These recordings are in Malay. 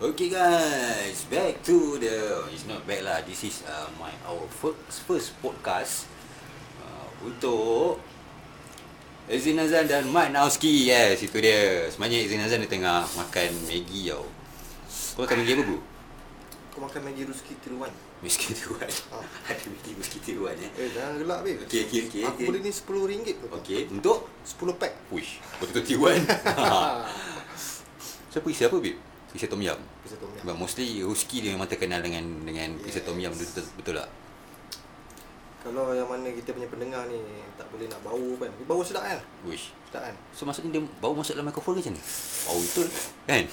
Okay guys, back to the it's not back lah. This is uh, my our first first podcast uh, untuk Ezin Azan dan Mat Nauski. Yes, itu dia. Sebenarnya Ezin Azan dia tengah makan Maggi tau. Kau makan Maggi apa bro? Kau makan Maggi Ruski tiruan Whisky tiruan. Ah. Ada Maggi whisky tiruan eh. Eh jangan gelak babe Okey, okey, okey, Aku okey. beli ni RM10 tu Okey, untuk 10 pack Wish, betul-betul tiruan. Siapa isi apa bib? Isi tom yum. Bisa tom yum Sebab mostly Ruski dia memang terkenal dengan dengan yes. Yes. tom yum betul, betul tak? Kalau yang mana kita punya pendengar ni Tak boleh nak bau kan Dia Bau sedap kan Wish. Sedap kan So maksudnya dia bau masuk dalam mikrofon ke macam ni? Bau betul kan?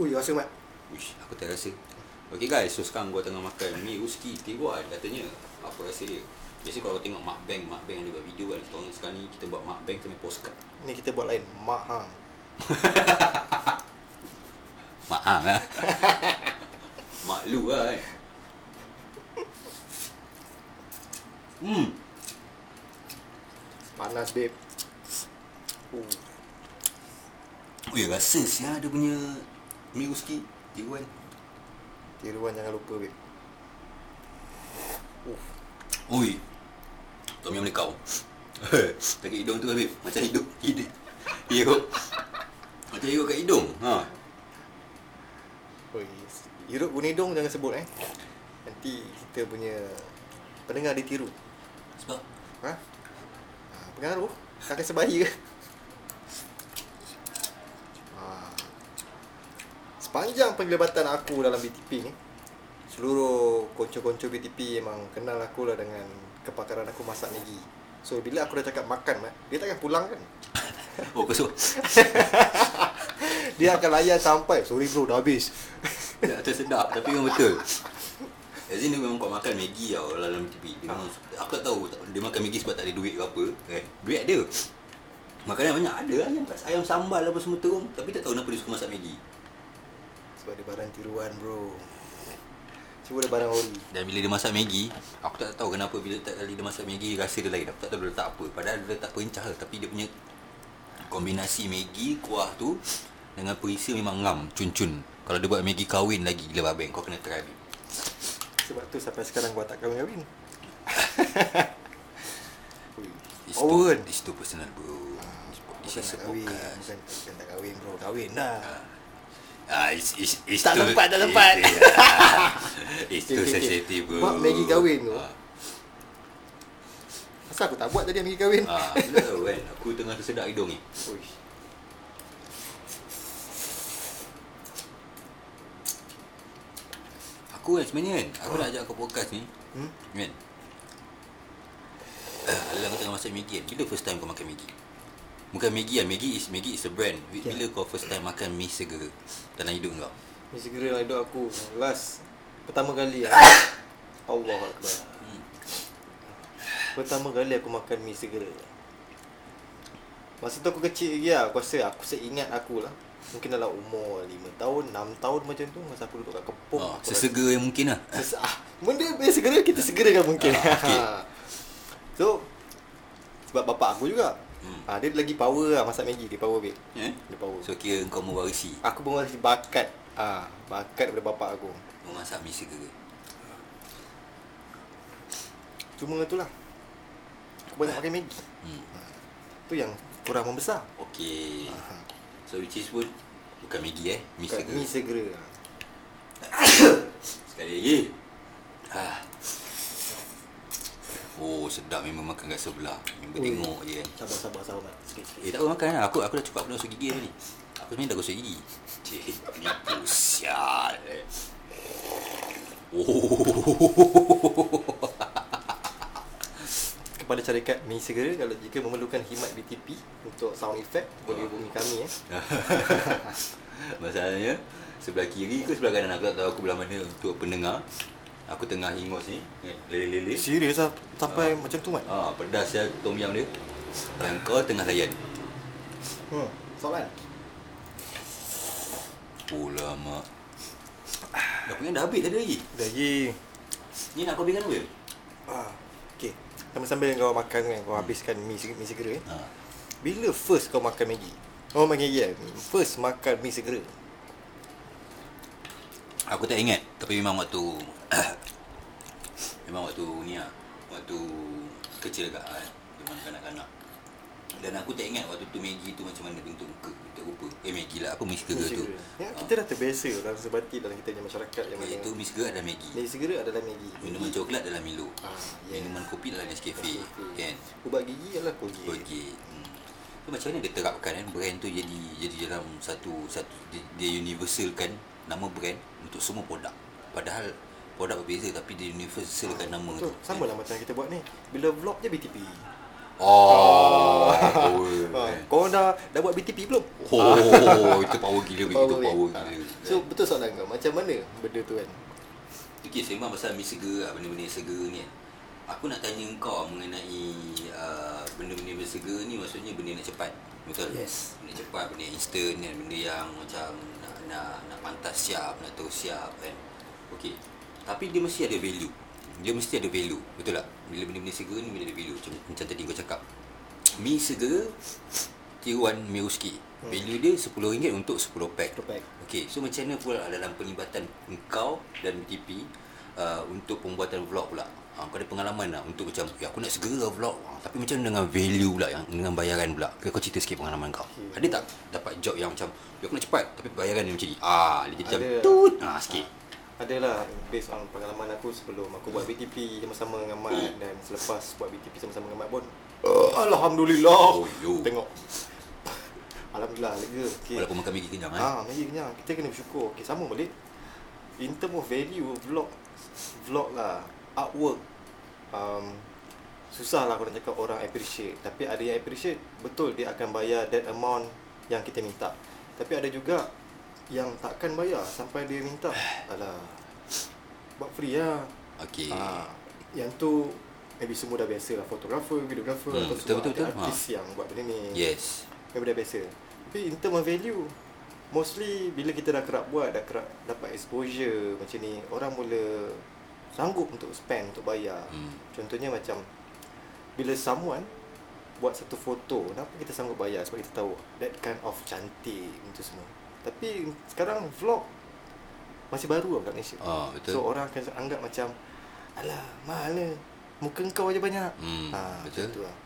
Ui rasa mat Wish, aku tak rasa. Okay guys, so sekarang gua tengah makan mi Ruski tiruan katanya. Apa rasa dia? Biasa kalau tengok makbang, makbang ada buat video kan. Sekarang, sekarang ni kita buat makbang sampai postcard. Ni kita buat lain Mak hang Mak hang lah. Mak lu lah kan. Hmm. Panas babe uh. Ui, rasa siapa dia punya mi Ruski tiruan. Tiruan jangan lupa babe uh. Ui. Tom yum lekau. Sakit hidung tu Habib. Macam hidung. Hidung. Hirup. Macam hirup kat hidung. Ha. Hirup guna hidung jangan sebut eh. Nanti kita punya Pendengar ditiru. Sebab? Ha? ha pengaruh? Kakak sebayi ke? Ha. Sepanjang penglibatan aku dalam BTP ni Seluruh konco-konco BTP memang kenal aku lah dengan kepakaran aku masak Maggi. So bila aku dah cakap makan dia takkan pulang kan? Oh kau Dia akan layan sampai. Sorry bro dah habis. Tak tersedap Tapi memang betul. Azin dia memang kuat makan Maggi tau Dalam TV dia memang, Aku tak tahu Dia makan Maggi sebab tak ada duit ke apa kan? Duit ada. Makanan banyak ada Ayam, ayam sambal apa semua terung Tapi tak tahu kenapa dia suka masak Maggi. Sebab dia barang tiruan bro. Cuba dia barang ori. Dan bila dia masak Maggi Aku tak tahu kenapa Bila tak kali dia masak Maggi Rasa dia lain Aku tak tahu dia letak apa. Padahal dia letak perincah lah Tapi dia punya Kombinasi Maggi Kuah tu Dengan perisa memang ngam Cun-cun. Kalau dia buat Maggi kahwin lagi Gila babeng Kau kena try. Sebab tu sampai sekarang gua tak kahwin-kahwin It's Power too, it's too personal bro. Bukan is a podcast. Bukan, bukan tak kahwin bro. Kahwin dah. Ah, it's, it's, it's Tak too, tempat, tak tempat. It's, it's too Okay, okay. sensitive bro. Buat Maggi kahwin tu. Ah, Asal aku tak buat tadi ambil kahwin? Ah, tahu kan Aku tengah tersedak hidung ni. Ui. Aku kan sebenarnya kan Aku nak ajak kau podcast ni. Hmm? Kan? Alah kau tengah masak Maggi kan? Bila first time kau makan Maggi? Bukan Maggi lah Maggi is, Maggi is a brand. Ya. Bila kau first time makan mi segera? Dalam hidup kau? Ni segera lah hidup aku. Last Pertama kali lah Allah Akbar. Hmm. Pertama kali aku makan mi segera. Masa tu aku kecil lagi lah. Aku rasa aku seingat aku lah Mungkin dalam umur 5 tahun 6 tahun macam tu Masa aku duduk kat kepung oh, Sesegera yang mungkin lah. Ses- ah, Benda yang segera kita segerakan mungkin. Ah, okey. So Sebab bapak aku juga Hmm. ah, Dia lagi power lah masak Maggi Dia power babe. Eh? Dia power. So kira kau mewarisi? Aku mewarisi bakat ah, Bakat daripada bapak aku. Memasak mi segera? Cuma tu lah. Aku banyak makan Maggi. Hmm. Tu yang kurang membesar. Okay ah, So which is pun Bukan Maggi eh? Mi segera. Mi segera. Sekali lagi. Ah. Oh sedap memang makan kat sebelah. Memang Ui. tengok je. Kan Sabar sabar sabar. Sikit sikit. Eh tak apa makan lah. Aku, aku dah cukup Aku dah gosok gigi tadi Aku sebenarnya dah gosok gigi. Cik Ni pusial eh. Oh Kepada syarikat Mi segera Kalau jika memerlukan khidmat BTP Untuk sound effect Boleh hubungi kami eh. Masalahnya Sebelah kiri ke sebelah kanan? Aku tak tahu aku belah mana Untuk pendengar. Aku tengah hingos ni kan, Lele-lele. Serius lah Sampai macam tu Mat Ah, pedas ya tom yum dia. Dan kau tengah layan. Hmm Soalan? Oh lama. Dah punya dah habis tadi lagi. Dah lagi Ni nak kau berikan apa? ah, Sambil-sambil kau makan kan Kau habiskan mi, mi segera eh. Ha. Bila first kau makan Maggi? Oh makan Maggi kan First makan mi segera. Aku tak ingat Tapi memang waktu Memang waktu ni lah Waktu Kecil agak kan Memang kanak-kanak Dan aku tak ingat Waktu tu Maggi tu macam mana bentuk muka Tak lupa Eh Maggi lah Apa Miss Girl tu Ya, Ah. kita dah terbiasa dalam sebati dalam kita punya masyarakat yang Itu mana Miss Girl ada Maggi Maggi segera adalah Maggi. Minuman coklat adalah Milo Ah, yes. Minuman kopi adalah Nescafe. Kan Ubat gigi adalah Colgate. Okey. Hmm. So macam mana dia terapkan kan brand tu jadi jadi dalam satu satu dia, dia universalkan nama brand untuk semua produk. Padahal produk berbeza tapi dia universalkan nama tu. Betul. Sama lah macam kita buat ni. Bila vlog je BTP. Oh. Ha, oh. kau dah dah buat BTP belum? Oh, itu power gila itu Power power wave. gila. Ha. So betul soalan kau. Macam mana benda tu kan? Okey, sembang pasal mi segera lah, benda-benda segera ni kan. Aku nak tanya kau mengenai uh, benda-benda bersegera ni maksudnya benda nak cepat. Betul? Yes. Benda cepat, benda yang instant kan, benda yang macam nak nak nak pantas siap, nak terus siap kan. Okey. Tapi dia mesti ada value. Dia mesti ada value. Betul tak? Bila benda-benda segera ni bila ada value. Macam, macam tadi kau cakap. Mi segera tiruan mi Ruski. Hmm. Value dia RM10 untuk 10 pack. 10 pack. Okey, so macam mana pula dalam penglibatan engkau dan TP uh, untuk pembuatan vlog pula? Ha, kau ada pengalaman tak untuk macam, ya aku nak segera vlog. Ha, tapi macam dengan value pula, yang dengan bayaran pula? Kau, kau cerita sikit pengalaman kau. Okey. Ada tak dapat job yang macam, ya aku nak cepat tapi bayaran dia macam ni? Ah, dia jadi macam tut. Ha, sikit. Adalah based on pengalaman aku sebelum aku buat BTP sama-sama dengan Mat dan selepas buat BTP sama-sama dengan Mat pun uh, Alhamdulillah Oh, yo. Tengok Alhamdulillah lega okay. Walaupun makan Maggi kenyang eh. Ah, Maggi kenyang. Kita kena bersyukur. Okay, sama balik. In term of value, vlog vlog lah, artwork. Um, susah lah aku nak cakap orang appreciate. Tapi ada yang appreciate, betul dia akan bayar that amount yang kita minta. Tapi ada juga yang takkan bayar sampai dia minta. Alah, buat free lah. Okey. Ah, yang tu maybe semua dah biasa lah. Fotografer, videografer. Hmm, atau betul, semua betul, betul. artis yang buat benda ni. Yes. Memang dah biasa Tapi in term of value Mostly bila kita dah kerap buat Dah kerap dapat exposure macam ni Orang mula Sanggup untuk spend Untuk bayar Hmm. Contohnya macam Bila someone Buat satu foto Kenapa kita sanggup bayar Sebab kita tahu That kind of cantik Itu semua Tapi sekarang vlog Masih baru lah kat Malaysia Ah, betul. So orang akan anggap macam Alah ni Muka kau aja banyak Hmm, ha, betul. macam tu lah.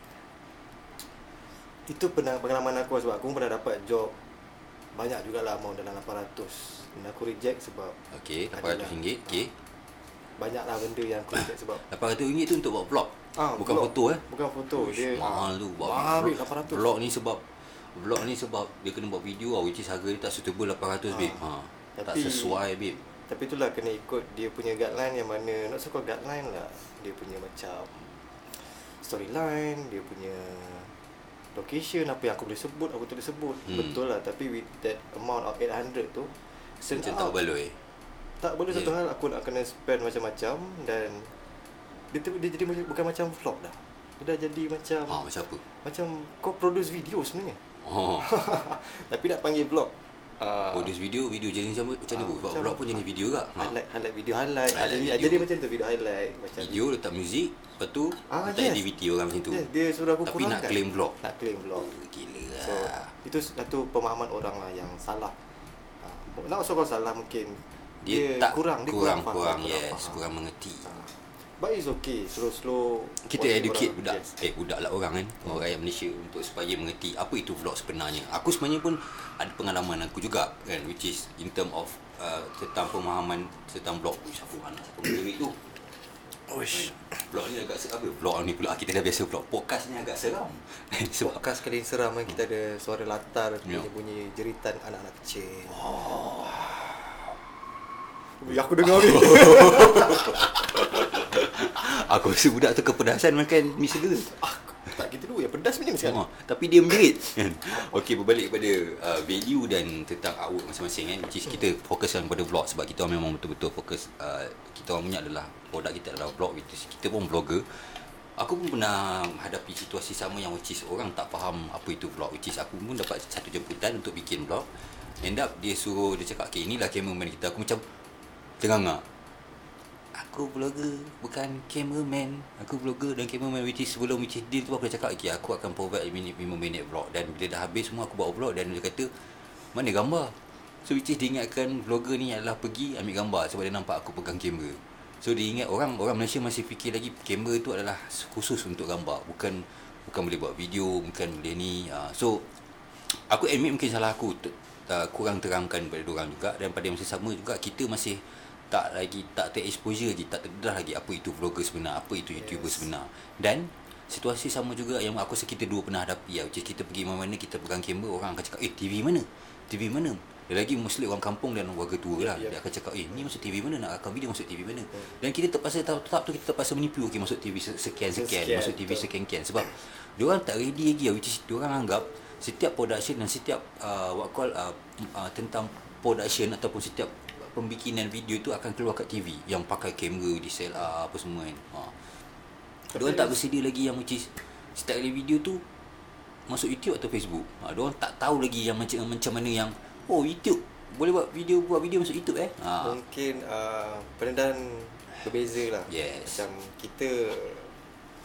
Itu pernah pengalaman aku lah sebab aku pernah dapat job banyak jugalah amount dalam 800 dan aku reject sebab Okey, adalah- RM800. Okey. banyaklah benda yang aku reject sebab RM800 tu untuk buat vlog. Ah, Bukan vlog. foto eh. bukan foto Uish, dia mahal tu buat mahal vlog. 800 Vlog ni sebab vlog ni sebab dia kena buat video lah, which is harga dia tak suitable 800 babe. Ha. Tak Tapi- sesuai babe. tapi itulah kena ikut dia punya guideline yang mana not so called guideline lah dia punya macam storyline dia punya location apa yang aku boleh sebut aku tak boleh sebut Hmm. betul lah tapi with that amount of 800 tu Macam out tak baloi. Tak boleh satu Yeah. hal aku nak kena spend macam-macam dan dia, tu- dia jadi bukan macam vlog dah. Dia dah jadi macam Ha, macam apa? macam kau produce video sebenarnya. Oh, Tapi nak panggil vlog. Uh, produce video, video jadi macam macam mana bu? Buat macam- vlog pun jadi video tak? Ha. highlight highlight video highlight. Highlight jadi, video. jadi macam tu video highlight macam Video letak muzik, lepas tu Ah, letak yes. activity orang macam tu. Yes, dia suruh aku Tapi nak kurangkan. claim vlog. Nak claim vlog. Oh, gila So lah. itu satu pemahaman orang lah yang salah. Uh, nak usah kau salah mungkin Dia, tak kurang dia kurang, kurang, kurang, faham, yes, faham. kurang mengerti. Ah. But it's okay Slow-slow Kita educate orang- budak yes. Eh budak lah orang kan Orang rakyat Malaysia Untuk supaya mengerti Apa itu vlog sebenarnya Aku sebenarnya pun Ada pengalaman aku juga kan Which is In term of uh, Tentang pemahaman Tentang vlog Uish aku anak Siapa menjerit tu Uish. Vlog ni agak seram apa? Vlog ni pula Kita dah biasa vlog Podcast ni agak seram Sebab Podcast kali seram kan kita ada suara latar Ya. bunyi-bunyi jeritan anak-anak kecil. Oh. Ya aku dengar ni. Aku rasa budak tu kepedasan makan mi segera ah, tak gitu dulu ya pedas macam ni sekarang. Oh, tapi dia menjerit kan. Okey berbalik kepada uh, value dan tentang artwork masing-masing kan? Which is kita fokuskan pada vlog sebab kita memang betul-betul fokus uh, kita orang punya adalah produk kita adalah vlog which is kita pun vlogger. Aku pun pernah hadapi situasi sama yang which is orang tak faham apa itu vlog which is aku pun dapat satu jemputan untuk bikin vlog. End up dia suruh dia cakap okay inilah cameraman kita. Aku macam terangak Aku vlogger bukan cameraman Aku vlogger dan cameraman Which is sebelum which is deal tu aku dah cakap Okay aku akan provide minit, 5 minit vlog Dan bila dah habis semua aku buat vlog Dan dia kata Mana gambar So which is dia ingatkan vlogger ni adalah pergi ambil gambar sebab dia nampak aku pegang kamera. So dia ingat orang orang Malaysia masih fikir lagi kamera tu adalah khusus untuk gambar, bukan bukan boleh buat video, bukan boleh ni. Uh, so aku admit mungkin salah aku uh, kurang terangkan pada orang juga dan pada masa sama juga kita masih tak lagi tak ter exposure lagi tak terdedah lagi apa itu vlogger sebenar apa itu youtuber Yes. sebenar. Dan situasi sama juga yang aku rasa kita dua pernah hadapi ya which is kita pergi mana-mana kita pegang kamera orang akan cakap eh TV mana? TV mana? Dia lagi mostly orang kampung dan warga tua lah. ya. dia akan cakap eh ni masuk TV mana? Nak rakam video masuk TV mana? Dan kita terpaksa tetap tu kita terpaksa menipu okey masuk TV se- sekian sekian Sekian, masuk TV sekian-sekian. Sebab dia orang tak ready lagi lah, which is dia orang anggap setiap production dan setiap uh, what call uh, uh, tentang production ataupun setiap pembikinan video itu akan keluar kat TV yang pakai kamera DSLR apa semua kan. Ha. Dia orang tak bersedia lagi yang which is kali video tu masuk YouTube atau Facebook. Ha, dia orang tak tahu lagi yang macam macam mana yang oh YouTube boleh buat video buat video masuk YouTube eh. Ha. Mungkin uh, pendedahan berbeza lah. Yes. Macam kita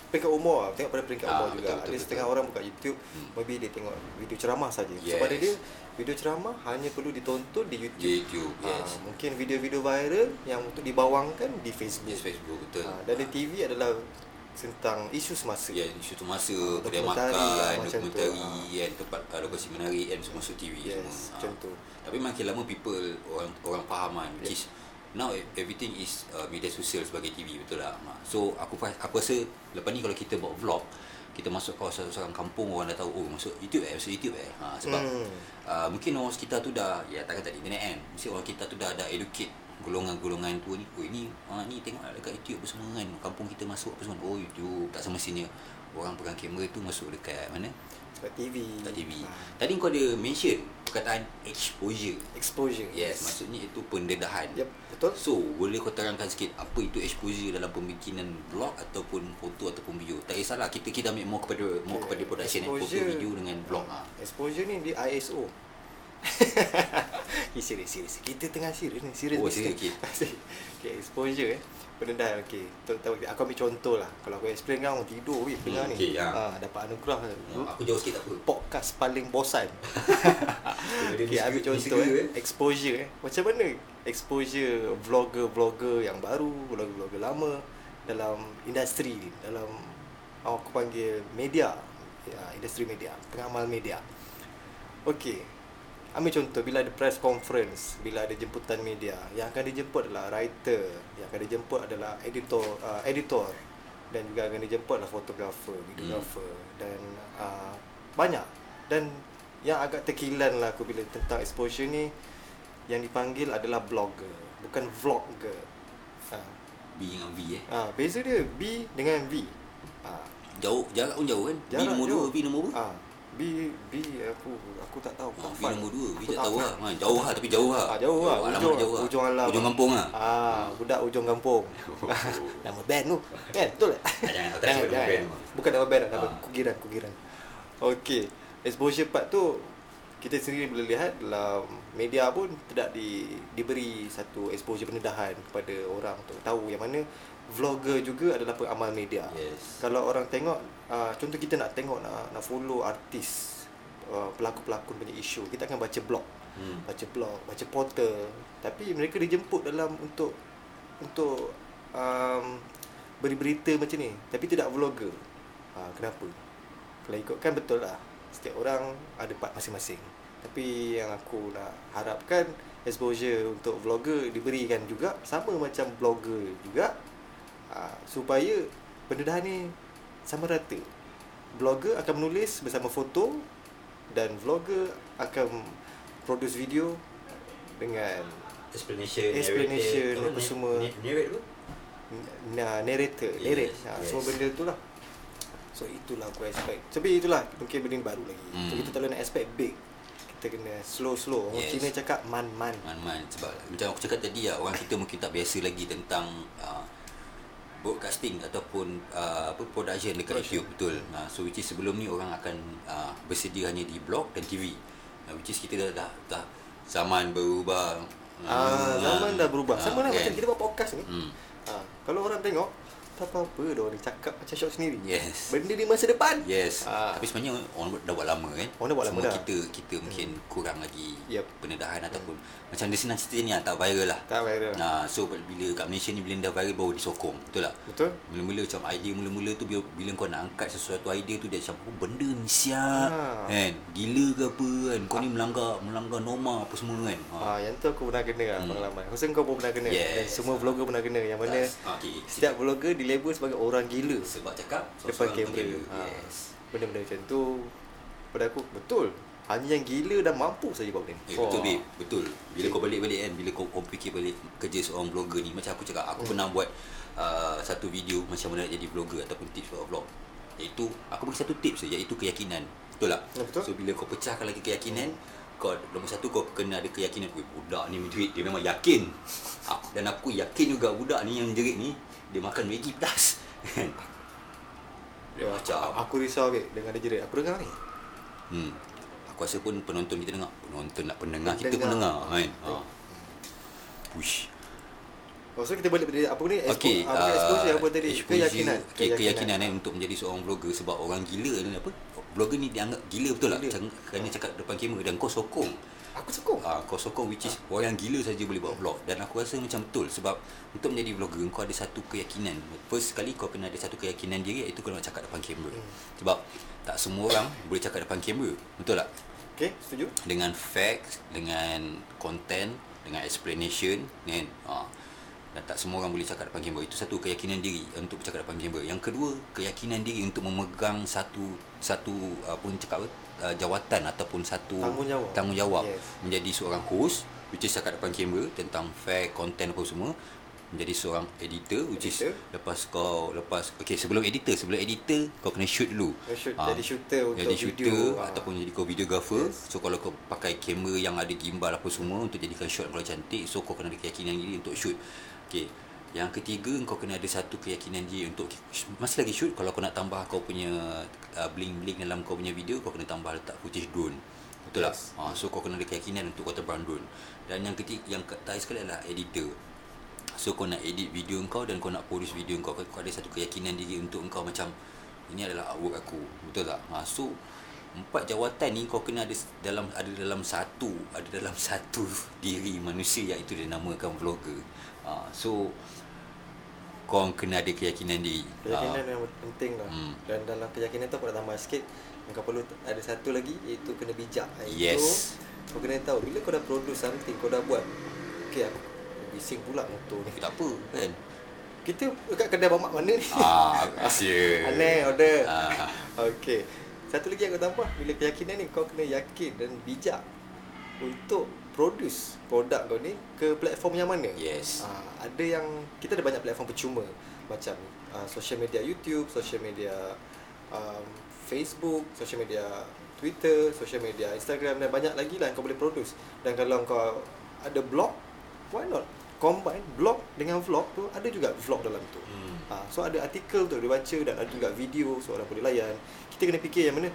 peringkat umur lah. Tengok pada peringkat Ah, umur juga. betul, Ada betul, setengah betul. orang buka YouTube, Hmm. maybe dia tengok video ceramah saja. Yes. So pada dia, video ceramah hanya perlu ditonton di YouTube. YouTube, Ah, yes. mungkin video-video viral yang untuk dibawangkan di Facebook. Yes, Facebook betul. Ah, dan di TV adalah tentang isu semasa. Ya, isu tu masa, Ah, kedai dokumentari, makan, macam tu, dokumentari, kan, tempat uh, lokasi menarik kan semua TV Yes, semua. macam Ah. tu. Tapi makin lama people orang orang faham kan which is now e- everything is uh, media sosial sebagai TV betul tak? Ha. So aku aku rasa lepas ni kalau kita buat vlog kita masuk kawasan kawasan kampung orang dah tahu oh masuk YouTube eh masuk YouTube eh. Ha, sebab Hmm. uh, mungkin orang sekitar tu dah ya tak kata internet kan mesti orang kita tu dah ada educate golongan-golongan tua ni oh ini ah, ni tengok dekat YouTube apa semua kan kampung kita masuk apa semua. Oh YouTube tak semestinya orang pegang kamera tu masuk dekat mana? Kat TV. kat TV Ah, tadi kau ada mention perkataan exposure exposure. Yes, maksudnya itu pendedahan. Yep, betul. So, boleh kau terangkan sikit apa itu exposure dalam pembikinan blog ataupun foto ataupun video? Tak kisahlah, kita kita ambil more kepada more Okay. kepada production eh, foto Exposure- video dengan blog ah. Exposure ni dia ISO. okay, serius, serius. Kita tengah serius ni. Serius. Oh, serius, okay. okay, exposure eh. Pendedahan, okay. Tahu, tahu, aku ambil contoh lah. Kalau aku explain kan, orang tidur weh, Hmm, ni. okay, ya. Ah, dapat anugerah. Oh, aku jauh sikit tak apa. Podcast paling bosan. Dia okay, ambil contoh disagree, eh. Exposure eh. Macam mana exposure vlogger-vlogger yang baru, vlogger-vlogger lama dalam industri ni, dalam aku panggil media, ya, industri media, pengamal media. Okey. Ambil contoh bila ada press conference, bila ada jemputan media, yang akan dijemput adalah writer, yang akan dijemput adalah editor, uh, editor dan juga akan dijemput adalah fotografer, videographer hmm. dan uh, banyak. Dan yang agak terkilan lah aku bila tentang exposure ni yang dipanggil adalah blogger, bukan vlogger. Ha. B dengan V eh. Ha, beza dia B dengan V. Ha. Jauh, jarak pun jauh kan? B Jarak nombor jauh. 2, V nombor berapa? Ah, B B aku aku tak tahu. Ah, tak V faham. nombor 2, V Aku tak tahu lah. Ha, jauh lah tapi jauh lah. Ah, jauh lah. Alamat Ujung, jauh lah. ujung alam. Ujung kampung lah. Ah, budak ujung kampung. nama band tu. Kan? Betul tak? Jangan, tak sebut nama band. Bukan nama band, nama Ah. kugiran, kugiran. Okey. Exposure part tu kita sendiri boleh lihat dalam media pun tidak di, diberi satu exposure pendedahan kepada orang untuk tahu yang mana vlogger juga adalah peramal media. Yes. Kalau orang tengok uh, contoh kita nak tengok nak nak follow artis uh, pelakon-pelakon punya isu, kita akan baca blog. Hmm. Baca blog, baca portal. Tapi mereka dijemput dalam untuk untuk um, beri berita macam ni, tapi tidak vlogger. Ha, kenapa? Kalau ikutkan betul lah. Setiap orang ada part masing-masing. Tapi yang aku nak harapkan exposure untuk vlogger diberikan juga sama macam blogger juga ha, supaya pendedahan ni sama rata. Blogger akan menulis bersama foto dan vlogger akan produce video dengan Explanation, Explanation, apa semua. Na- Narrate tu? na- narrator, Yes, narrate. Ha, yes. Semua benda tu lah. So itulah aku expect. Tapi itulah mungkin benda baru lagi. Hmm. So kita tak boleh nak expect big. Kita kena slow-slow. Orang Yes. Cina cakap man-man. Man-man sebab macam aku cakap tadi lah orang kita mungkin tak biasa lagi tentang uh, broadcasting ataupun uh, apa production dekat Production. YouTube betul. Nah, so which is sebelum ni orang akan uh, bersedia hanya di blog dan TV. Uh, which is kita dah dah, dah zaman berubah. Ah, zaman dah berubah. Sama lah kan? macam kita buat podcast ni. Hmm. Ha, kalau orang tengok Tak apa-apa dah orang cakap macam syok sendiri. Yes. Benda di masa depan. Yes. Ah. Tapi sebenarnya orang dah buat lama kan. Orang dah buat lama Cuma dah. kita kita mungkin kurang lagi Yep. pendedahan ataupun macam dia senang cerita ni ah, tak viral lah. Tak viral. Nah, so bila kat Malaysia ni bila dah viral baru disokong. Betul tak? Betul? Mula-mula macam idea mula-mula tu bila, bila kau nak angkat sesuatu idea tu dia macam oh, benda ni siap Ah. kan gila ke apa kan kau ni melanggar melanggar norma apa semua kan Ah, yang tu aku pernah kena lah Hmm. pengalaman. Rasa kau pun pernah kena. Yes. Dan semua vlogger pernah kena. Yang mana Ah, okay. setiap vlogger dilabel sebagai orang gila sebab cakap depan kamera. gila. Ha. yes Benda-benda macam tu pada aku betul. Hanya yang gila dan mampu saja buat benda. Eh, betul babe, betul. Bila kau balik-balik kan, bila kau, kau fikir balik kerja seorang blogger ni, macam aku cakap, aku pernah buat uh, satu video macam mana nak jadi blogger ataupun tips buat vlog. Iaitu, aku bagi satu tips saja, iaitu keyakinan. Betul tak? Ya, betul. So, bila kau pecahkan lagi keyakinan, kau nombor satu kau kena ada keyakinan Weh, budak ni duit dia memang yakin Ah, dan aku yakin juga budak ni yang jerit ni dia makan Maggi plus kan dia macam Aku risau babe dengan dia jerit. Aku dengar ni. Hmm. Aku rasa pun penonton kita dengar. Penonton nak pendengar kita pun Pendengar. dengar kan. Ha. Push. Oh, so kita balik pada apa ni? Expo, Okey, apa uh, exposure apa tadi? exposure, Keyakinan. okay, keyakinan eh untuk menjadi seorang blogger sebab orang gila ni apa? Blogger ni dianggap gila betul tak? Gila. Macam kerana cakap depan kamera dan kau sokong. Aku sokong. Ah, kau sokong which is orang yang gila saja boleh buat vlog dan aku rasa macam betul sebab untuk menjadi vlogger kau ada satu keyakinan. First sekali kau kena ada satu keyakinan diri iaitu kau nak cakap depan kamera. Hmm. Sebab tak semua orang boleh cakap depan kamera. Betul tak? Okey, setuju? dengan facts, dengan content, dengan explanation kan. Ha. Dan tak semua orang boleh cakap depan kamera. Itu satu keyakinan diri untuk bercakap depan kamera. Yang kedua, keyakinan diri untuk memegang satu satu apa ni cakap? Uh, jawatan ataupun satu Tanggungjawab. tanggungjawab Yes. menjadi seorang host which is cakap depan kamera tentang fact, content apa semua menjadi seorang editor which Editor. is lepas kau lepas okey sebelum editor sebelum editor kau kena shoot dulu shoot, Ah, jadi shooter untuk jadi shooter video, ah. ataupun jadi kau videographer Yes. So kalau kau pakai kamera yang ada gimbal apa semua untuk jadikan shot kalau cantik, so kau kena ada keyakinan diri untuk shoot. Okey. Yang ketiga kau kena ada satu keyakinan diri untuk masih lagi shoot kalau kau nak tambah kau punya uh, bling-bling dalam kau punya video kau kena tambah letak footage drone. Betul tak? Yes. Ha, so kau kena ada keyakinan untuk kau terbang drone. Dan yang ketiga yang terakhir sekali adalah editor. So kau nak edit video kau dan kau nak produce video kau kau ada satu keyakinan diri untuk kau macam ini adalah artwork aku. Betul tak? Ha, so empat jawatan ni kau kena ada dalam ada dalam satu ada dalam satu diri manusia iaitu dia namakan vlogger. Ha, so kau kena ada keyakinan diri. Keyakinan Ha, yang penting lah. Hmm. Dan dalam keyakinan tu aku nak tambah sikit. Yang kau perlu ada satu lagi iaitu kena bijak. Yes. Itu, kau kena tahu bila kau dah produce something, kau dah buat. Okay aku bising pula motor ni. tak apa kan. Kita dekat kedai mamak mana ni? Ah, asyik. Aneh order. Ah. Okey. Satu lagi yang aku tambah bila keyakinan ni kau kena yakin dan bijak untuk produce produk kau ni ke platform yang mana. Yes. Uh, ada yang kita ada banyak platform percuma macam uh, social media YouTube, social media um, Facebook, social media Twitter, social media Instagram dan banyak lagi lah yang kau boleh produce. Dan kalau kau ada blog, why not combine blog dengan vlog tu ada juga vlog dalam tu. Hmm. Ha, so ada artikel tu dia baca dan ada juga video so orang boleh layan. Kita kena fikir yang mana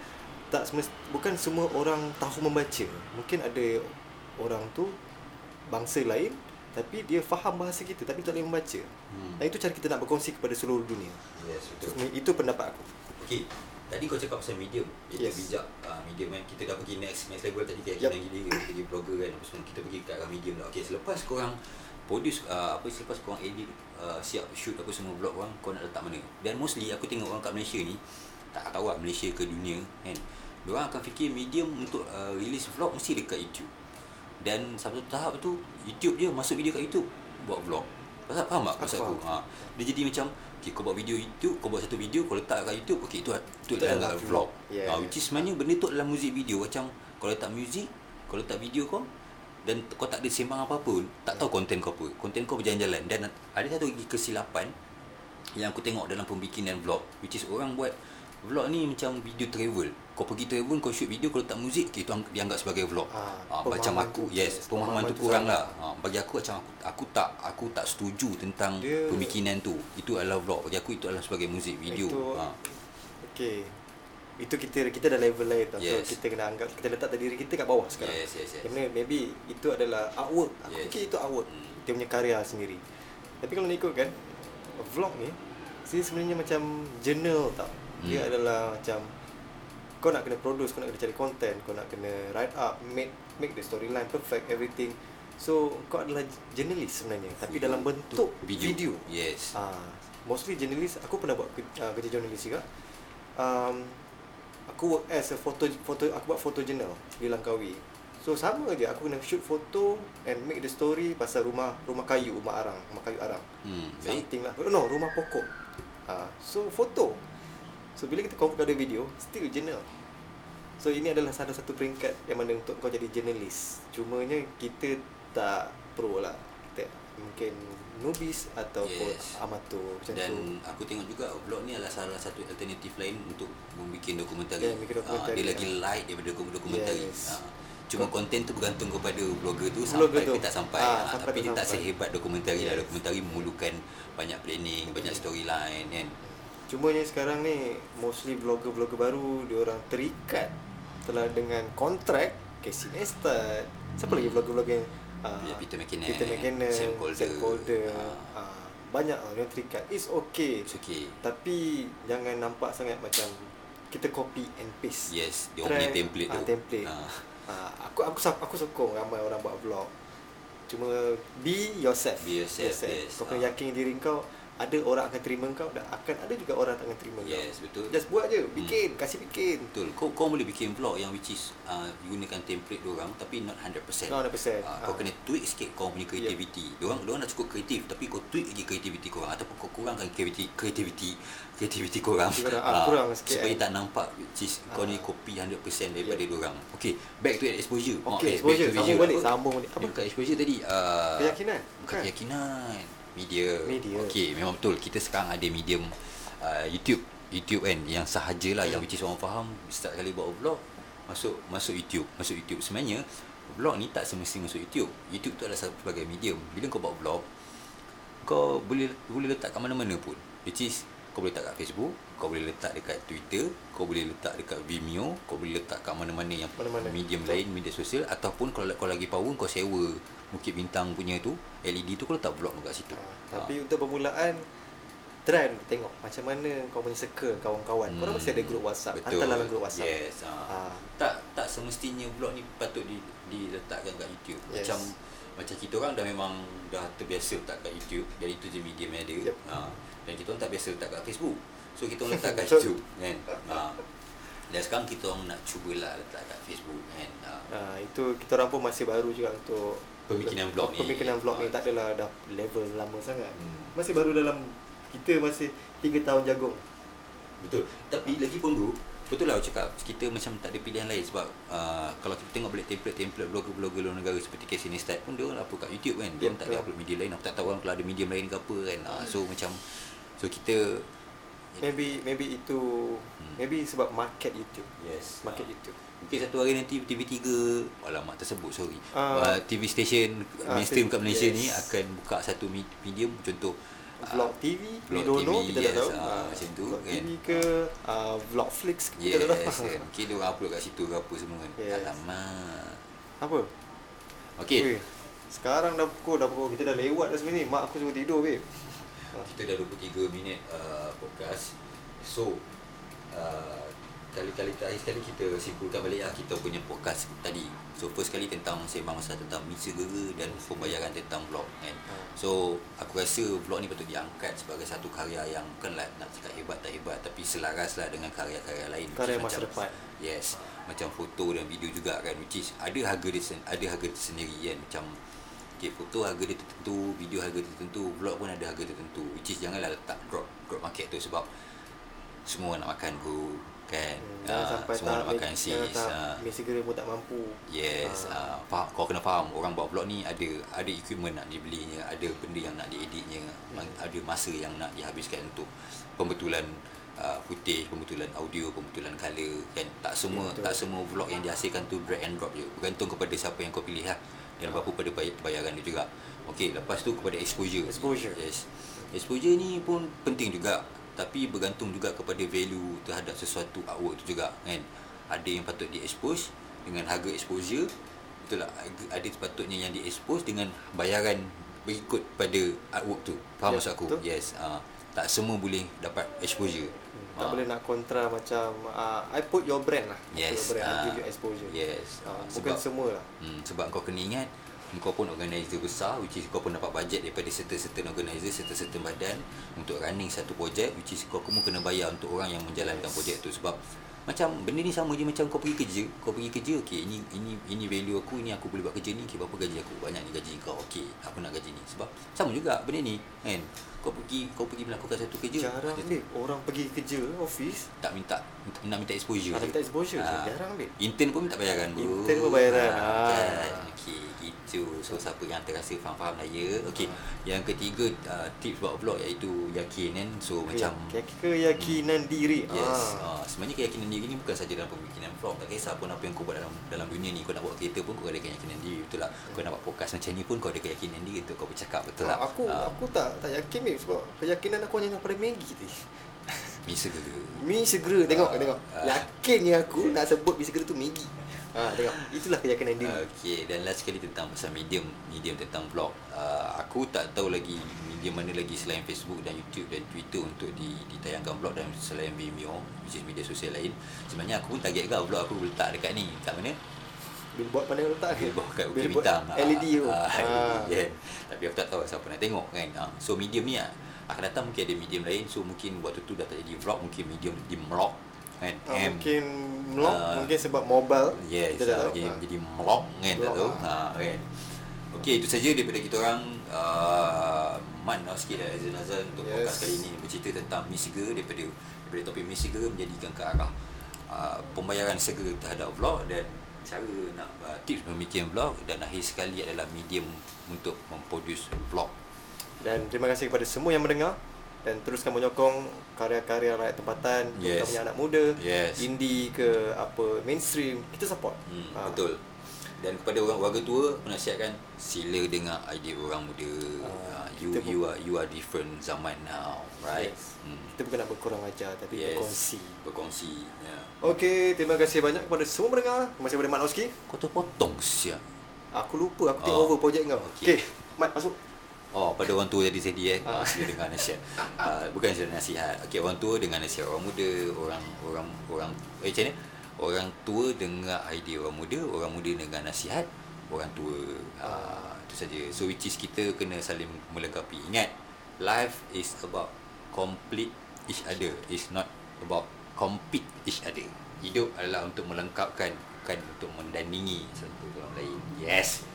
tak semest, bukan semua orang tahu membaca. Mungkin ada orang tu bangsa lain tapi dia faham bahasa kita tapi tak boleh membaca. Hmm. Dan itu cara kita nak berkongsi kepada seluruh dunia. Yes, So, betul. itu pendapat aku. Okey. Tadi kau cakap pasal medium Iaitu Yes. bijak uh, Medium kan Kita dah pergi next Next level tadi Keyakinan yep. diri Kita pergi blogger kan Apa semua Kita pergi arah medium lah Okey selepas korang Produce uh, Apa selepas korang edit uh, Siap shoot apa semua vlog korang Kau nak letak mana Dan mostly aku tengok orang kat Malaysia ni Tak tahu lah Malaysia ke dunia kan Diorang akan fikir medium Untuk uh, release vlog Mesti dekat YouTube Dan satu tahap tu YouTube je Masuk video kat YouTube Buat vlog Pasal faham tak maksud aku? Ha. Dia jadi macam okay, kau buat video YouTube, kau buat satu video, kau letak kat YouTube, okey itu itu adalah adalah vlog. vlog. Yes. Ha, which is sebenarnya benda tu adalah music video macam kau letak music, kau letak video kau dan kau tak ada sembang apa-apa pun, tak tahu konten kau apa. Konten kau berjalan-jalan dan ada satu lagi kesilapan yang aku tengok dalam pembikinan vlog which is orang buat vlog ni macam video travel. Kau pergi travel, kau shoot video, kau letak muzik, okay, itu ang- dianggap sebagai vlog. Ah, Ha, macam aku, tu- yes, pemahaman tu pemahaman tu kurang lah. Ha, bagi aku macam aku, aku tak aku tak setuju tentang Dia- pembikinan tu. Itu adalah vlog. Bagi aku itu adalah sebagai muzik video. Itu- ha. Okey. Itu kita kita dah level lain tau. Yes. So kita kena anggap kita letak diri kita kat bawah sekarang. Yes, yes, yes. Mana maybe itu adalah artwork. Aku Yes. fikir itu artwork. Hmm. Dia punya karya sendiri. Tapi kalau nak ikut kan vlog ni Sini sebenarnya macam journal tau. Dia Hmm. adalah macam kau nak kena produce, kau nak kena cari content, kau nak kena write up, make make the storyline perfect, everything. So kau adalah journalist sebenarnya tapi Video. dalam bentuk Video. video. Yes. Ah, mostly journalist. Aku pernah buat ke- uh, kerja journalist juga. Um, aku work as a photo photo aku buat photo journal di Langkawi. So sama je aku kena shoot foto and make the story pasal rumah rumah kayu, rumah arang, rumah kayu arang. Hmm, baik. Something lah. No, rumah pokok. Ah, so foto. So bila kita convert kepada video, still journal. So ini adalah salah satu peringkat yang mana untuk kau jadi journalist. Cumanya kita tak pro lah. Kita mungkin newbies ataupun Yes. amatur macam Dan tu. aku tengok juga vlog ni adalah salah satu alternatif lain untuk membuat dokumentari. Ya, bikin dokumentari, Ah, dia ya. lagi light daripada dokum- dokumentari. Yes. Ah, Cuma konten tu bergantung kepada blogger tu Blogger sampai tu. ke tak sampai. Ah, sampai tapi dia tak sampai. sehebat dokumentari lah. Yes. Dokumentari memerlukan banyak planning, banyak storyline kan. Cumanya sekarang ni mostly blogger-blogger baru dia orang terikat telah dengan kontrak Casey Neistat. Siapa lagi blogger-blogger yang Ya, Peter McKinnon, Peter McKinnon, Sam Calder. Sam Calder. Ah. Ah, banyak lah yang terikat. It's okay. It's okay. Tapi jangan nampak sangat macam kita copy and paste. Yes, dia orang punya template ah, tu. template. Ah. Ah, aku aku sa- aku sokong ramai orang buat vlog. Cuma be yourself. Be yourself, yes. Kau kena Ah. yakin diri kau ada orang akan terima kau dan akan ada juga orang tak akan terima Yes, kau. betul. Just buat je, bikin, kasih bikin. Betul. Kau kau boleh bikin vlog yang which is uh, gunakan template dia orang tapi not 100%. Not 100%. Uh, kau Ah. kena tweak sikit kau punya creativity. Yeah. Diorang diorang dah cukup kreatif tapi kau tweak lagi creativity kau orang ataupun kau kurangkan creativity creativity creativity kau orang. Kurang- ah, kurang sikit, supaya eh. tak nampak which is kau ni Ah. copy 100% daripada Yeah. yeah. diorang. Okay, back to exposure. Okay, eh, exposure. back to Sambung balik, sambung balik. Apa? Apa? Bukan exposure tadi. Uh, Keyakinan? Bukan. keyakinan. Media. Media. Okay, memang betul. Kita sekarang ada medium uh, YouTube. YouTube kan yang sahajalah yang which is orang faham start kali buat vlog masuk masuk YouTube. Masuk YouTube sebenarnya vlog ni tak semestinya masuk YouTube. YouTube tu adalah sebagai medium. Bila kau buat vlog kau boleh boleh letak kat mana-mana pun. Which is kau boleh letak kat Facebook, kau boleh letak dekat Twitter, kau boleh letak dekat Vimeo, kau boleh letak kat mana-mana yang Mana-mana. medium Betul. lain, media sosial ataupun kalau kau lagi power kau sewa Bukit Bintang punya tu LED tu kau letak vlog kat situ. Ah, tapi untuk permulaan try dulu tengok macam mana kau punya circle kawan-kawan. Korang mesti ada grup WhatsApp. Hmm. Betul. Hantar dalam grup WhatsApp. Yes. Ha. Ah. Tak tak semestinya vlog ni patut di, diletakkan kat YouTube. Yes. Macam macam kita orang dah memang dah terbiasa letak kat YouTube dan itu je medium yang ada. Yep. Ha. Dan kita orang tak biasa letak kat Facebook. So kita orang letak kat. YouTube kan. Ha. Dan sekarang kita orang nak cubalah letak kat Facebook kan. Ha. Ah, itu kita orang pun masih baru juga untuk Pembikinan vlog ni. Pembikinan vlog ni Ah. tak adalah dah level lama sangat. Hmm. Masih baru dalam kita masih 3 tahun jagung. Betul. Tapi lagi pun bro, betul lah cakap kita macam tak ada pilihan lain sebab uh, kalau kita tengok balik template-template blogger-blogger luar negara seperti Casey Neistat pun dia orang upload kat YouTube kan. Dia orang tak ada upload media lain. Aku tak tahu orang kalau ada medium lain ke apa kan. Uh, so macam so kita Maybe maybe itu Hmm. maybe sebab market YouTube. yes, Market uh, YouTube. Mungkin satu hari nanti TV3 Alamak tersebut sorry Ah. uh, TV station Ah, mainstream kat Malaysia yes. ni Akan buka satu me- medium Contoh ah, Vlog TV, we Vlog don't know, TV, kita yes, tak tahu. ah, Ah, macam tu, Vlog kan. TV ke uh, Vlog Flix kita Yes tak tahu. kan. Mungkin dia orang upload kat situ ke apa semua kan Yes. Alamak Apa? Okay Weh, sekarang dah pukul dah pukul kita dah lewat dah sebenarnya. Mak aku suruh tidur, babe. Ah. Kita dah 23 minit uh, podcast So uh, Kali-kali terakhir sekali kita simpulkan balik lah kita punya podcast tadi So first kali tentang sembang masa tentang mix segera dan pembayaran tentang vlog kan Ah. So aku rasa vlog ni patut diangkat sebagai satu karya yang bukanlah nak cakap hebat tak hebat Tapi selaras lah dengan karya-karya lain Karya masa macam- depan. Yes Macam foto dan video juga kan Which is ada harga dia, sen- ada harga dia sendiri kan Macam Okay, foto harga dia tertentu, video harga tertentu, vlog pun ada harga tertentu. Which is janganlah letak drop drop market tu sebab semua nak makan bro, kan? Hmm, sampai semua nak makan sis. Tak ah. Segera pun tak mampu. Yes, Ah. uh, faham, kau kena faham orang buat vlog ni ada ada equipment nak dibelinya, ada benda yang nak dieditnya, hmm. ada masa yang nak dihabiskan untuk pembetulan uh, footage, pembetulan audio, pembetulan color kan. Tak semua Betul. tak semua vlog yang dihasilkan tu drag and drop je. Bergantung kepada siapa yang kau pilih lah. Dan berapa pada bay- bayaran dia juga. Okey, lepas tu kepada exposure. Exposure. Yes. Exposure ni pun penting juga tapi bergantung juga kepada value terhadap sesuatu artwork tu juga kan. Ada yang patut di-expose dengan harga exposure betul tak ada sepatutnya yang di-expose dengan bayaran berikut pada artwork tu. Faham Ya, maksud aku? betul. Yes. Uh, tak semua boleh dapat exposure. Tak Ah. boleh nak kontra macam uh, I put your brand lah. Yes. Your brand, I ah, give you exposure. Yes. Uh, Ah, bukan semua lah. Hmm, sebab kau kena ingat kau pun organizer besar which is kau pun dapat bajet daripada certain-certain organizer, certain-certain badan untuk running satu projek which is kau pun kena bayar untuk orang yang menjalankan Yes. projek tu sebab macam benda ni sama je macam kau pergi kerja, kau pergi kerja okey ini ini ini value aku ini aku boleh buat kerja ni okey berapa gaji aku banyak ni gaji kau okey aku nak gaji ni sebab sama juga benda ni kan kau pergi kau pergi melakukan satu kerja Jarang ambil orang pergi kerja office tak minta, minta nak minta exposure Nak je. minta exposure Ah. jarang ambil. Intern pun minta bayaran bro Intern pun bayaran, ah, ah. kan? Gitu So siapa yang terasa faham-faham lah ya Okey Yang ketiga uh, Tips buat vlog iaitu Yakin kan So macam Ke- keyakinan diri. Yes Ah. ah. Sebenarnya keyakinan diri ni Bukan saja dalam pembikinan vlog Tak kisah pun apa yang kau buat dalam dalam dunia ni Kau nak bawa kereta pun Kau ada keyakinan diri Betul tak Kau nak buat podcast macam ni pun Kau ada keyakinan diri Untuk kau bercakap Betul tak Ah, aku Ah, aku tak tak yakin ni sebab keyakinan aku hanya daripada Maggi tu. Mi segera Mi segera tengok Ah, tengok. Yakinnya aku nak sebut mi segera tu Maggi. Ha tengok. Itulah keyakinan diri. Okey, dan last sekali tentang pasal medium, medium tentang vlog. Uh, aku tak tahu lagi medium mana lagi selain Facebook dan YouTube dan Twitter untuk di, ditayangkan vlog dan selain Vimeo, which is media sosial lain. Sebenarnya aku pun target kau vlog aku letak dekat ni. Kat mana? Billboard kau letak? Billboard kat Bukit Billboard Bintang. LED tu. Ah, Ah. yeah. Tapi aku tak tahu siapa nak tengok kan. Ah, so medium ni ah, akan datang mungkin ada medium lain. So mungkin waktu tu dah tak jadi vlog, mungkin medium di vlog kan. Ah, M. mungkin vlog, Ah. mungkin sebab mobile. Yes, Kita tak uh, tahu. jadi, Ah. jadi melok kan tak Melok, tahu. ah. Ha kan. Okey, itu saja daripada kita orang uh, Man nak sikit dari Azan Azan untuk Yes. podcast kali ini bercerita tentang mi segera daripada daripada topik mi segera menjadikan ke arah uh, pembayaran segera terhadap vlog dan cara nak uh, tips membikin vlog dan akhir sekali adalah medium untuk memproduce vlog. Dan terima kasih kepada semua yang mendengar dan teruskan menyokong karya-karya rakyat tempatan Yes. terutamanya anak muda, Yes. indie ke apa mainstream, kita support. Hmm, Ah. Betul. Dan kepada orang warga tua penasihatkan sila dengar idea orang muda. Uh, you you are you are different zaman now, right? Yes. Hmm. Kita bukan nak berkurang ajar tapi Yes. berkongsi. Berkongsi. Ya. Okey, terima kasih banyak kepada semua pendengar. Terima kasih kepada Mat Oski. Kau terpotong siap. Aku lupa aku take Oh. over projek kau. Okey. Okey, Mat masuk. Oh, pada orang tua jadi sedih eh. Ah. Ah. Sila dengar nasihat. Ah, bukan sila nasihat. Okey, orang tua dengan nasihat orang muda, orang orang orang eh macam ni? Orang tua dengar idea orang muda, orang muda dengar nasihat orang tua. Ah, itu saja. So which is kita kena saling melengkapi. Ingat, life is about complete each other. It's not about compete each other. Hidup adalah untuk melengkapkan bukan untuk mendandingi satu orang lain. Yes.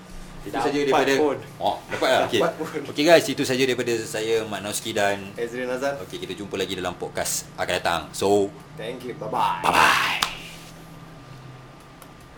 Itu saja daripada pun. Oh, dapat lah. Pun. Okey guys, itu saja daripada saya Mat Nauski dan Ezrin Azan. okey kita jumpa lagi dalam podcast akan datang. So, Thank you. Bye-bye. bye bye.